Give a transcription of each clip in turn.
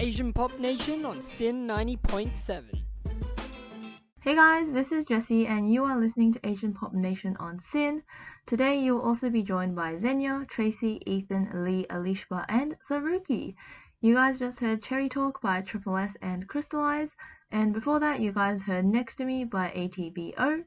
Asian Pop Nation on SYN 90.7. Hey guys, this is Jessie, and you are listening to Asian Pop Nation on SYN. Today, you will also be joined by Xenia, Tracy, Ethan, Lee, Alishba, and Tharuki. You guys just heard Cherry Talk by Triple S and Crystallize, and before that, you guys heard Next to Me by ATBO.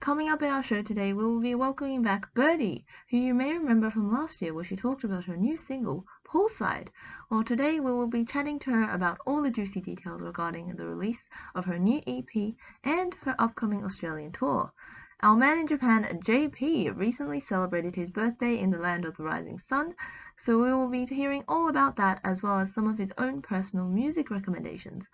Coming up in our show today, we will be welcoming back BIRDEE, who you may remember from last year where she talked about her new single, Poolside. Well, today we will be chatting to her about all the juicy details regarding the release of her new EP and her upcoming Australian tour. Our man in Japan, JP, recently celebrated his birthday in the land of the rising sun, so we will be hearing all about that as well as some of his own personal music recommendations.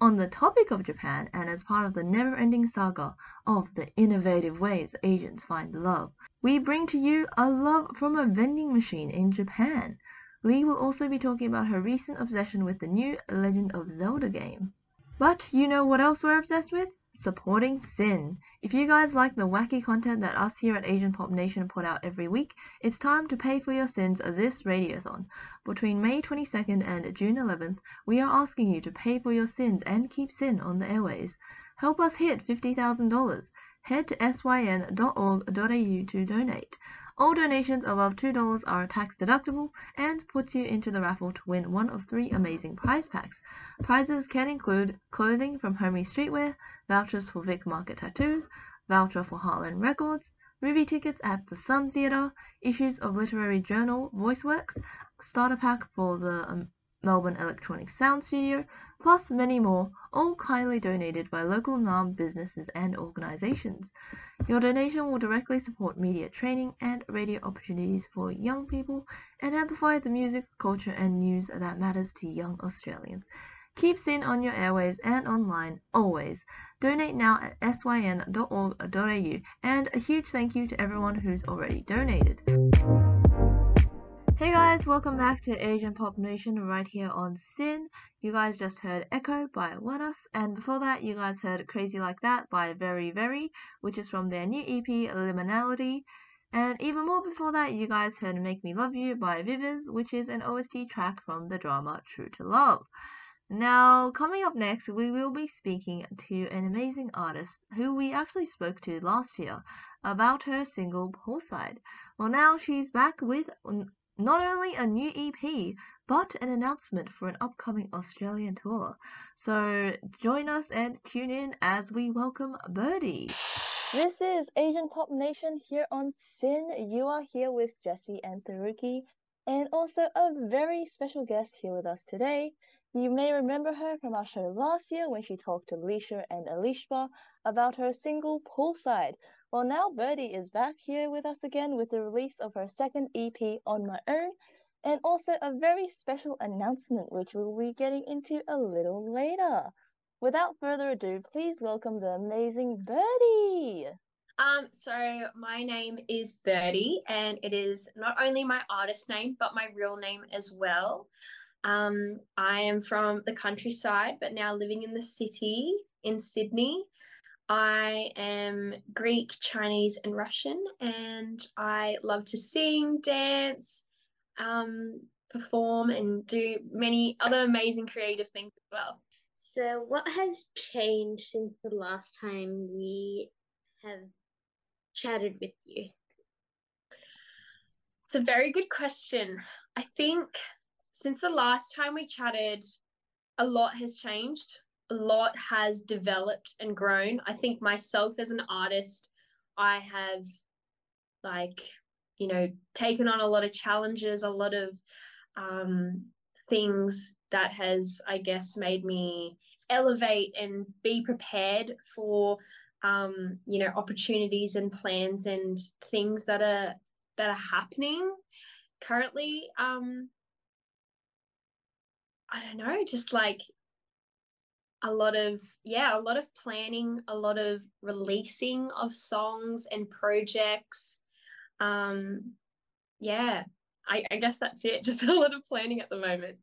On the topic of Japan, and as part of the never ending saga of the innovative ways Asians find love, we bring to you a love from a vending machine in Japan. Lee will also be talking about her recent obsession with the new Legend of Zelda game. But you know what else we're obsessed with? Supporting SYN. If you guys like the wacky content that us here at Asian Pop Nation put out every week, it's time to pay for your sins this radiothon. Between May 22nd and June 11th, we are asking you to pay for your sins and keep SYN on the airways. Help us hit $50,000. Head to syn.org.au to donate. All donations above $2 are tax deductible and puts you into the raffle to win one of three amazing prize packs. Prizes can include clothing from Homie Streetwear, vouchers for Vic Market Tattoos, voucher for Heartland Records, movie tickets at the Sun Theatre, issues of literary journal VoiceWorks, starter pack for the um, Melbourne Electronic Sound Studio, plus many more, all kindly donated by local Naarm businesses and organizations. Your donation will directly support media training and radio opportunities for young people and amplify the music, culture, and news that matters to young Australians. Keep SYN on your airwaves and online, always. Donate now at syn.org.au, and a huge thank you to everyone who's already donated. Guys, welcome back to Asian Pop Nation right here on SYN. You guys just heard Echo by Lenus, and before that, you guys heard Crazy Like That by VERIVERY, which is from their new EP Liminality. And even more before that, you guys heard Make Me Love You by Viviz, which is an OST track from the drama True to Love. Now, coming up next, we will be speaking to an amazing artist who we actually spoke to last year about her single Poolside. Well, now she's back with not only a new EP, but an announcement for an upcoming Australian tour. So join us and tune in as we welcome BIRDEE. This is Asian Pop Nation here on SYN. You are here with Jessie and Tharuki, and also a very special guest here with us today. You may remember her from our show last year when she talked to Leisha and Alishba about her single Poolside, well, now BIRDEE is back here with us again with the release of her second EP on my own, and also a very special announcement which we'll be getting into a little later. Without further ado, please welcome the amazing BIRDEE. Um, so my name is BIRDEE, and it is not only my artist name but my real name as well. Um, I am from the countryside, but now living in the city in Sydney. I am Greek, Chinese, and Russian, and I love to sing, dance, um, perform, and do many other amazing creative things as well. So, what has changed since the last time we have chatted with you? It's a very good question. I think since the last time we chatted, a lot has changed a lot has developed and grown. I think myself as an artist, I have like, you know, taken on a lot of challenges, a lot of um, things that has, I guess, made me elevate and be prepared for um, you know, opportunities and plans and things that are that are happening currently. Um, I don't know, just like a lot of yeah a lot of planning a lot of releasing of songs and projects. Um yeah I, I guess that's it. Just a lot of planning at the moment.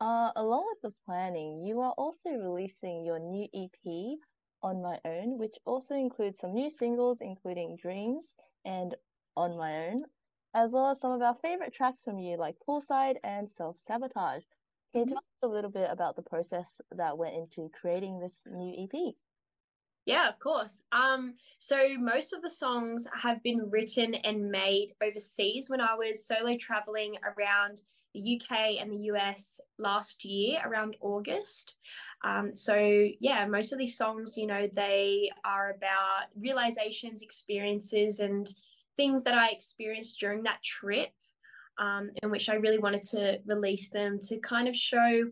Uh along with the planning you are also releasing your new ep on my own which also includes some new singles including dreams and on my own as well as some of our favorite tracks from you like poolside and self sabotage Can you tell us a little bit about the process that went into creating this new EP? Yeah, of course. Um, so most of the songs have been written and made overseas when I was solo traveling around the UK and the US last year around August. Um, so yeah, most of these songs, you know, they are about realizations, experiences, and things that I experienced during that trip. Um, in which I really wanted to release them to kind of show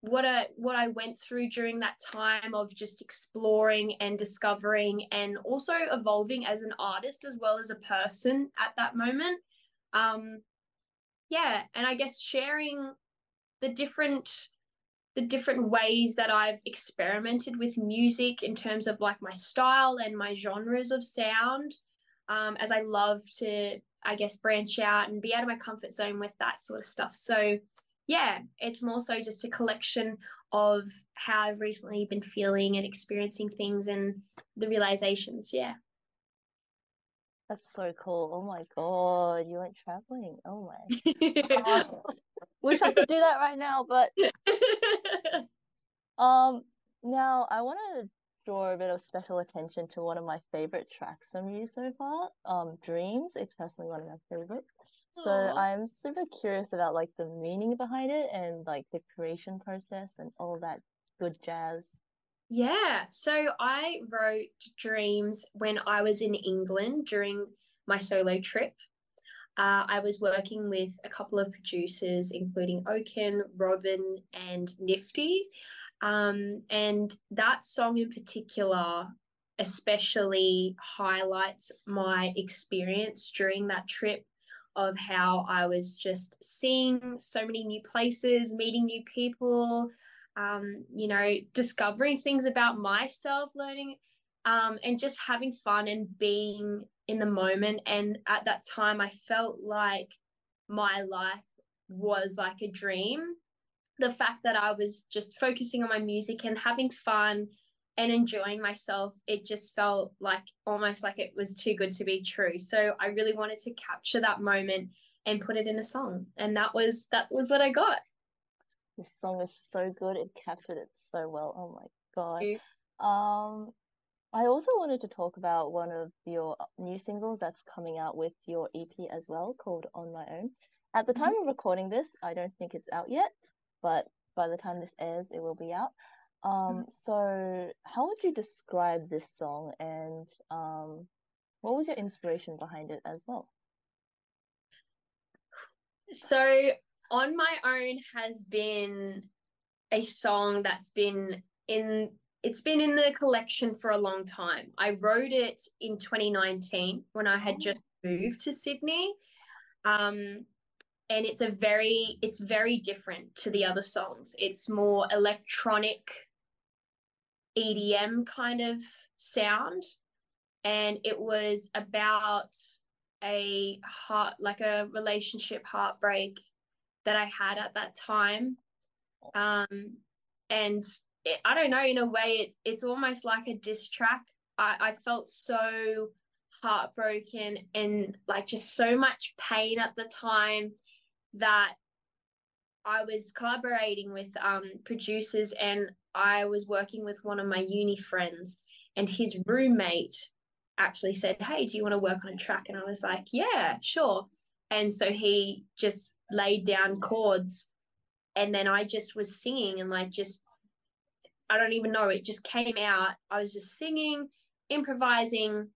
what I what I went through during that time of just exploring and discovering and also evolving as an artist as well as a person at that moment. Um, yeah, and I guess sharing the different the different ways that I've experimented with music in terms of like my style and my genres of sound. Um, as I love to, I guess, branch out and be out of my comfort zone with that sort of stuff. So yeah, it's more so just a collection of how I've recently been feeling and experiencing things and the realizations. Yeah. That's so cool. Oh my God, you went traveling. Oh my. wish I could do that right now, but um now I want to draw a bit of special attention to one of my favorite tracks from you so far, um Dreams. It's personally one of my favorites. So Aww. I'm super curious about like the meaning behind it and like the creation process and all that good jazz. Yeah. So I wrote Dreams when I was in England during my solo trip. Uh, I was working with a couple of producers, including Oaken, Robin, and Nifty. Um, and that song in particular especially highlights my experience during that trip of how I was just seeing so many new places, meeting new people, um, you know, discovering things about myself, learning, um, and just having fun and being in the moment. And at that time, I felt like my life was like a dream. The fact that I was just focusing on my music and having fun and enjoying myself, it just felt like almost like it was too good to be true. So I really wanted to capture that moment and put it in a song. And that was that was what I got. This song is so good. It captured it so well. Oh my god. Um I also wanted to talk about one of your new singles that's coming out with your EP as well called On My Own. At the time mm-hmm. of recording this, I don't think it's out yet, but by the time this airs, it will be out. Um, mm-hmm. so how would you describe this song and um, what was your inspiration behind it as well? So, On My Own has been a song that's been in it's been in the collection for a long time. I wrote it in 2019 when I had oh. just moved to Sydney. Um, and it's a very it's very different to the other songs. It's more electronic EDM kind of sound. And it was about a heart, like a relationship heartbreak that I had at that time. Um, and it, I don't know, in a way, it's it's almost like a diss track. I, I felt so heartbroken and like just so much pain at the time that I was collaborating with um, producers and I was working with one of my uni friends, and his roommate actually said, Hey, do you want to work on a track? And I was like, Yeah, sure. And so he just laid down chords, and then I just was singing and like just, I don't even know, it just came out. I was just singing, improvising.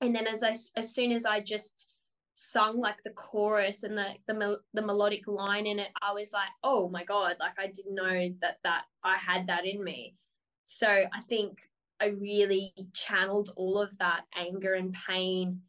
And then as I, as soon as I just sung like the chorus and the the, the melodic line in it i was like oh my god like i didn't know that that i had that in me. So i think i really channeled all of that anger and pain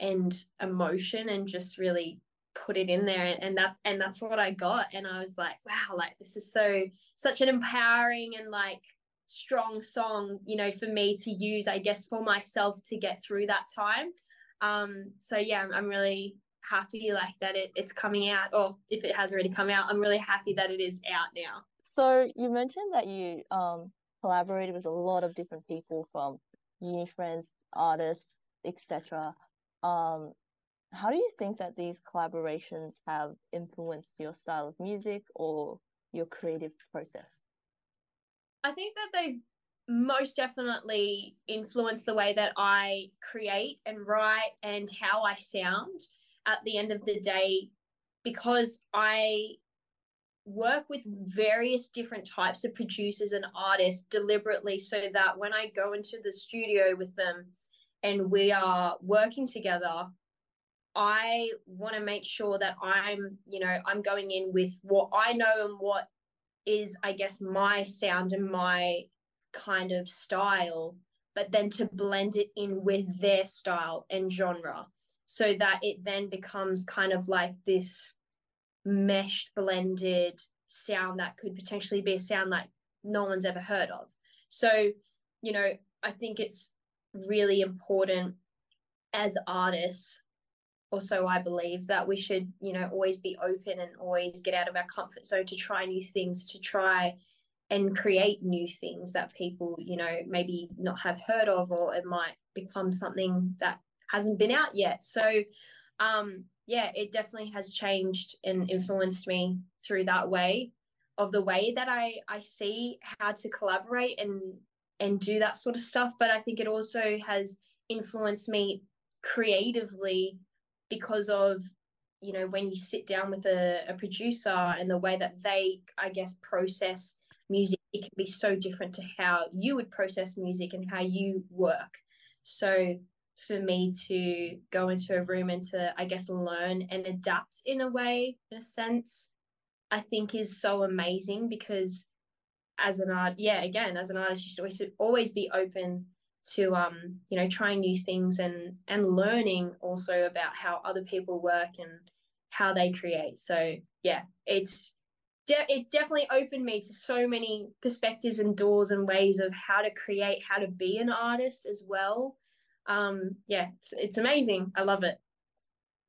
and emotion and just really put it in there and that and that's what i got and i was like wow like this is so such an empowering and like strong song you know for me to use i guess for myself to get through that time um, so yeah, I'm, I'm really happy like that it, it's coming out, or if it has already come out, I'm really happy that it is out now. So you mentioned that you um collaborated with a lot of different people from uni friends, artists, etc. Um, how do you think that these collaborations have influenced your style of music or your creative process? I think that they've most definitely influenced the way that I create and write and how I sound at the end of the day because I work with various different types of producers and artists deliberately so that when I go into the studio with them and we are working together, I want to make sure that I'm, you know, I'm going in with what I know and what is, I guess, my sound and my kind of style, but then to blend it in with their style and genre so that it then becomes kind of like this meshed, blended sound that could potentially be a sound that no one's ever heard of. So, you know, I think it's really important as artists also i believe that we should you know always be open and always get out of our comfort zone to try new things to try and create new things that people you know maybe not have heard of or it might become something that hasn't been out yet. So um yeah it definitely has changed and influenced me through that way of the way that i i see how to collaborate and and do that sort of stuff. But i think it also has influenced me creatively because of you know when you sit down with a, a producer and the way that they i guess process music it can be so different to how you would process music and how you work. So for me to go into a room and to i guess learn and adapt in a way in a sense i think is so amazing because as an art yeah again as an artist you should always, always be open to um you know trying new things and and learning also about how other people work and how they create. So yeah it's de- it's definitely opened me to so many perspectives and doors and ways of how to create how to be an artist as well. Um yeah it's, it's amazing. I love it.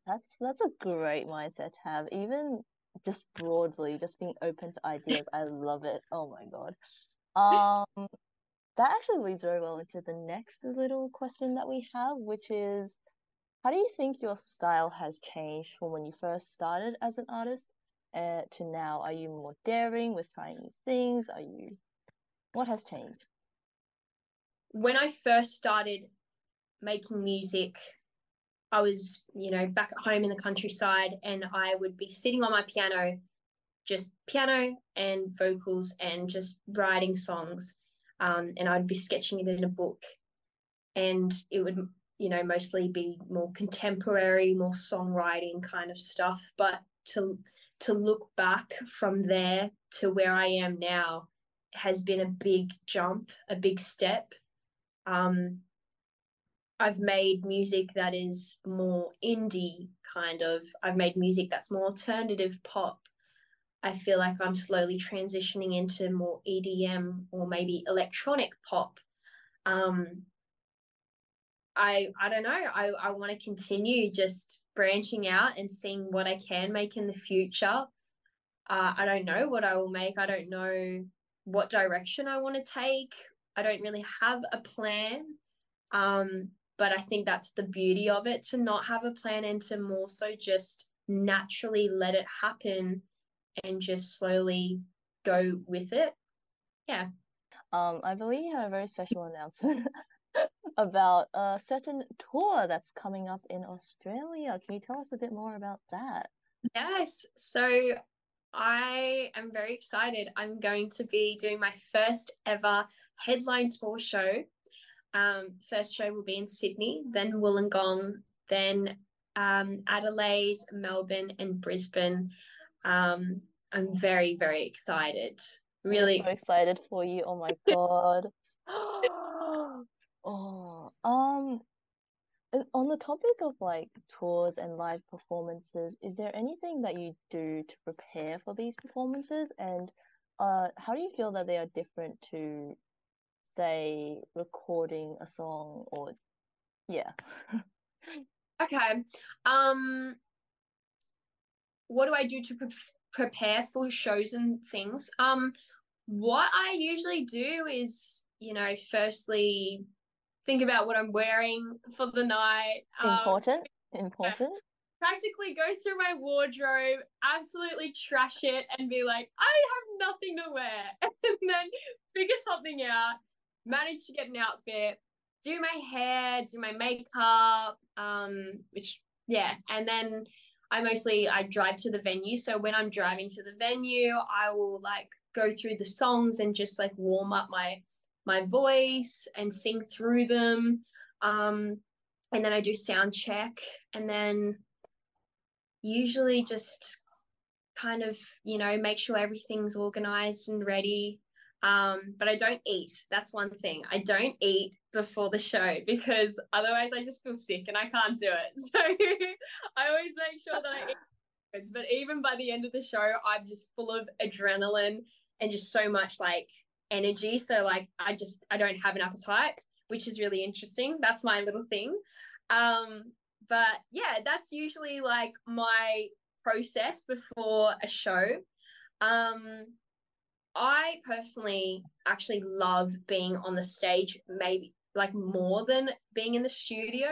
That's that's a great mindset to have even just broadly just being open to ideas. I love it. Oh my god. Um that actually leads very well into the next little question that we have, which is how do you think your style has changed from when you first started as an artist uh, to now? Are you more daring with trying new things? Are you what has changed? When I first started making music, I was, you know, back at home in the countryside and I would be sitting on my piano, just piano and vocals and just writing songs um, and I'd be sketching it in a book, and it would you know mostly be more contemporary, more songwriting kind of stuff. But to to look back from there to where I am now has been a big jump, a big step. Um, I've made music that is more indie kind of. I've made music that's more alternative pop. I feel like I'm slowly transitioning into more EDM or maybe electronic pop. Um, I I don't know. I, I want to continue just branching out and seeing what I can make in the future. Uh, I don't know what I will make. I don't know what direction I want to take. I don't really have a plan. Um, but I think that's the beauty of it to not have a plan and to more so just naturally let it happen and just slowly go with it. Yeah. Um, I believe you have a very special announcement about a certain tour that's coming up in Australia. Can you tell us a bit more about that? Yes. So I am very excited. I'm going to be doing my first ever headline tour show. Um, first show will be in Sydney, then Wollongong, then um, Adelaide, Melbourne, and Brisbane. Um, I'm very, very excited. Really so excited for you. Oh my god. oh, um on the topic of like tours and live performances, is there anything that you do to prepare for these performances and uh how do you feel that they are different to say recording a song or yeah. okay. Um what do I do to pre- prepare for shows and things. Um, what I usually do is, you know, firstly think about what I'm wearing for the night. Um, important. Um, important. practically go through my wardrobe, absolutely trash it, and be like, I have nothing to wear. And then figure something out, manage to get an outfit, do my hair, do my makeup, um, which yeah, and then I mostly I drive to the venue. So when I'm driving to the venue, I will like go through the songs and just like warm up my my voice and sing through them. Um, and then I do sound check and then usually just kind of, you know, make sure everything's organized and ready. Um, but I don't eat. That's one thing. I don't eat before the show because otherwise I just feel sick and I can't do it. So I always make sure that I eat. But even by the end of the show, I'm just full of adrenaline and just so much like energy. So like I just I don't have an appetite, which is really interesting. That's my little thing. Um, but yeah, that's usually like my process before a show. Um, I personally actually love being on the stage, maybe like more than being in the studio.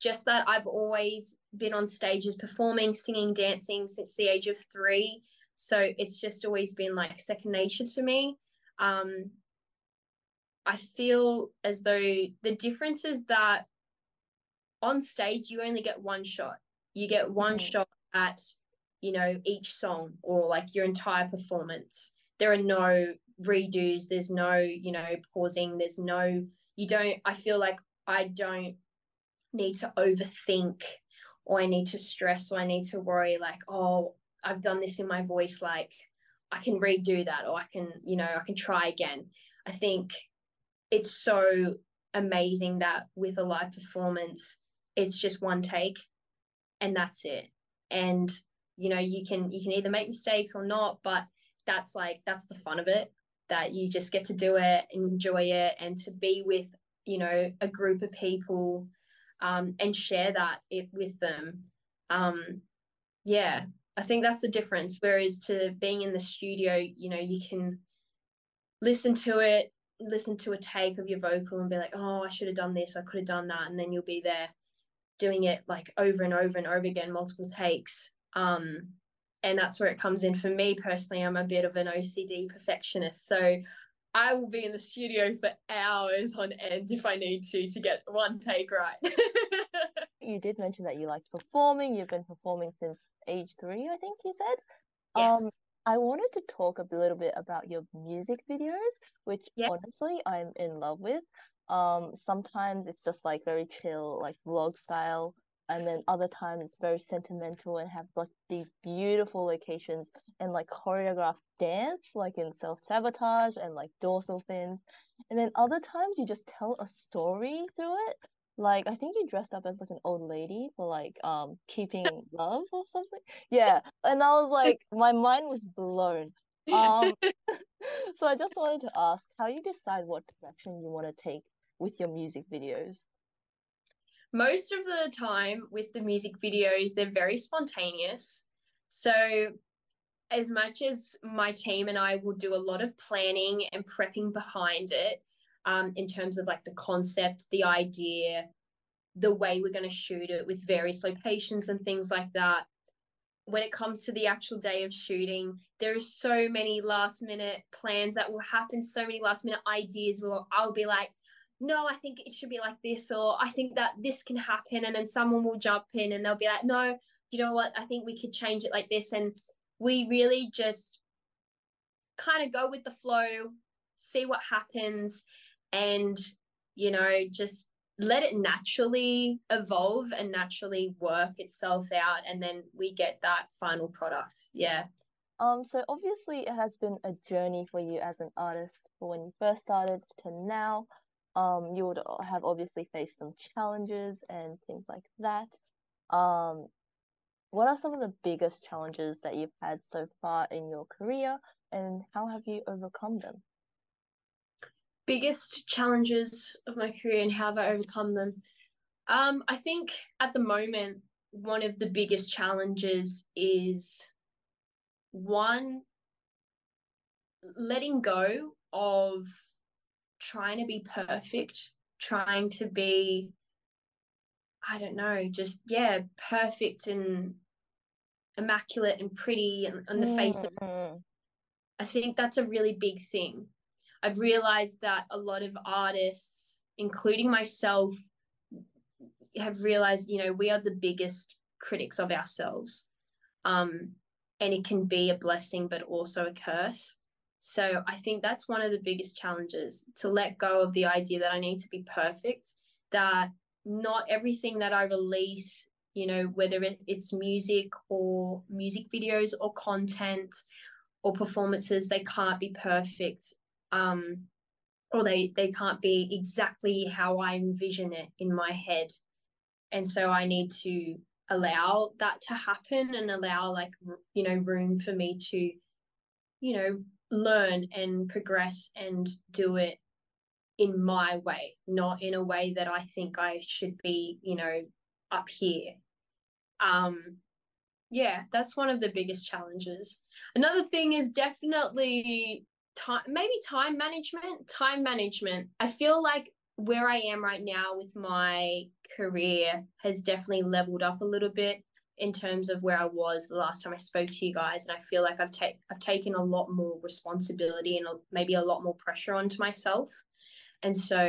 Just that I've always been on stages performing, singing, dancing since the age of three. So it's just always been like second nature to me. Um, I feel as though the difference is that on stage you only get one shot. You get one mm-hmm. shot at you know each song or like your entire performance. There are no redos. There's no you know pausing. There's no you don't i feel like i don't need to overthink or i need to stress or i need to worry like oh i've done this in my voice like i can redo that or i can you know i can try again. I think it's so amazing that with a live performance it's just one take and that's it. And you know you can you can either make mistakes or not but that's like that's the fun of it that you just get to do it enjoy it and to be with you know a group of people um, and share that it with them. Um, yeah i think that's the difference whereas to being in the studio you know you can listen to it listen to a take of your vocal and be like oh i should have done this i could have done that and then you'll be there doing it like over and over and over again, multiple takes. Um, and that's where it comes in for me personally. I'm a bit of an OCD perfectionist. So I will be in the studio for hours on end if I need to to get one take right. you did mention that you liked performing. You've been performing since age three, I think you said. Yes. Um, I wanted to talk a little bit about your music videos, which yep. honestly I'm in love with. Um, sometimes it's just like very chill, like vlog style, and then other times it's very sentimental and have like these beautiful locations and like choreographed dance, like in self sabotage and like dorsal fins, and then other times you just tell a story through it. Like I think you dressed up as like an old lady for like um keeping love or something. Yeah, and I was like, my mind was blown. Um, so I just wanted to ask how you decide what direction you want to take with your music videos? Most of the time with the music videos, they're very spontaneous. So, as much as my team and I will do a lot of planning and prepping behind it, um, in terms of like the concept, the idea, the way we're going to shoot it with various locations and things like that. When it comes to the actual day of shooting, there are so many last minute plans that will happen, so many last minute ideas. Will I'll be like, no, I think it should be like this, or I think that this can happen. And then someone will jump in and they'll be like, no, you know what? I think we could change it like this. And we really just kind of go with the flow, see what happens, and, you know, just let it naturally evolve and naturally work itself out. And then we get that final product. Yeah. Um, so obviously it has been a journey for you as an artist from when you first started to now um, you would have obviously faced some challenges and things like that. Um, what are some of the biggest challenges that you've had so far in your career, and how have you overcome them? Biggest challenges of my career and how have I overcome them? Um, I think at the moment, one of the biggest challenges is one letting go of trying to be perfect, trying to be I don't know, just yeah, perfect and immaculate and pretty and on the face of Mm-hmm. I think that's a really big thing. I've realized that a lot of artists, including myself, have realized, you know, we are the biggest critics of ourselves. Um, and it can be a blessing, but also a curse. So I think that's one of the biggest challenges to let go of the idea that I need to be perfect, that not everything that I release, you know, whether it's music or music videos or content or performances, they can't be perfect. Um, or they they can't be exactly how I envision it in my head. And so I need to allow that to happen and allow like you know room for me to you know learn and progress and do it in my way not in a way that i think i should be you know up here um yeah that's one of the biggest challenges another thing is definitely time maybe time management time management i feel like where i am right now with my career has definitely leveled up a little bit in terms of where i was the last time i spoke to you guys and i feel like i've, ta- I've taken a lot more responsibility and maybe a lot more pressure onto myself and so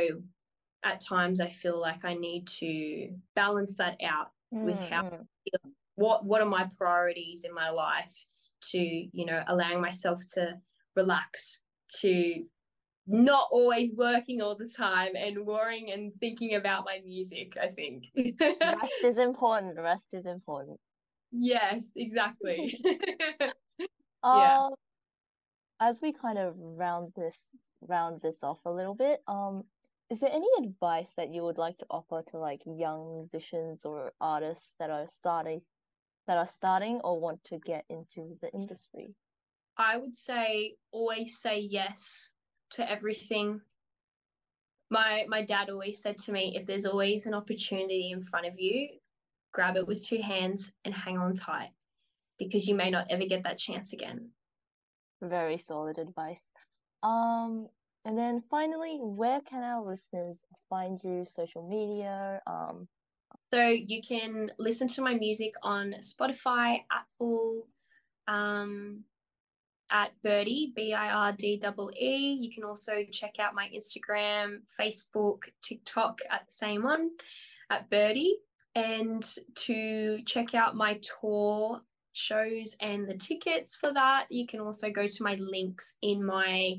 at times i feel like i need to balance that out with how Mm-hmm. what what are my priorities in my life to you know allowing myself to relax to not always working all the time and worrying and thinking about my music i think Rest is important. Rest is important. yes exactly Um, as we kind of round this round this off a little bit, um, is there any advice that you would like to offer to like young musicians or artists that are starting that are starting or want to get into the industry? I would say always say yes to everything my my dad always said to me if there's always an opportunity in front of you grab it with two hands and hang on tight because you may not ever get that chance again Very solid advice. Um, and then finally, where can our listeners find you? Social media, um, So you can listen to my music on Spotify, Apple, um, at BIRDEE, B I R D E. You can also check out my Instagram, Facebook, TikTok at the same one at BIRDEE. And to check out my tour shows and the tickets for that, you can also go to my links in my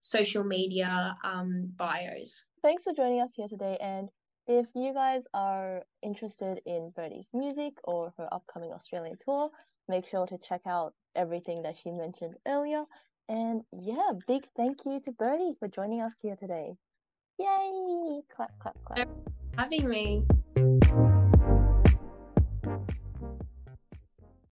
social media um, bios. thanks for joining us here today. And if you guys are interested in BIRDEE's music or her upcoming Australian tour, make sure to check out everything that she mentioned earlier. And yeah, big thank you to BIRDEE for joining us here today. Yay! Clap, clap, clap. Having me.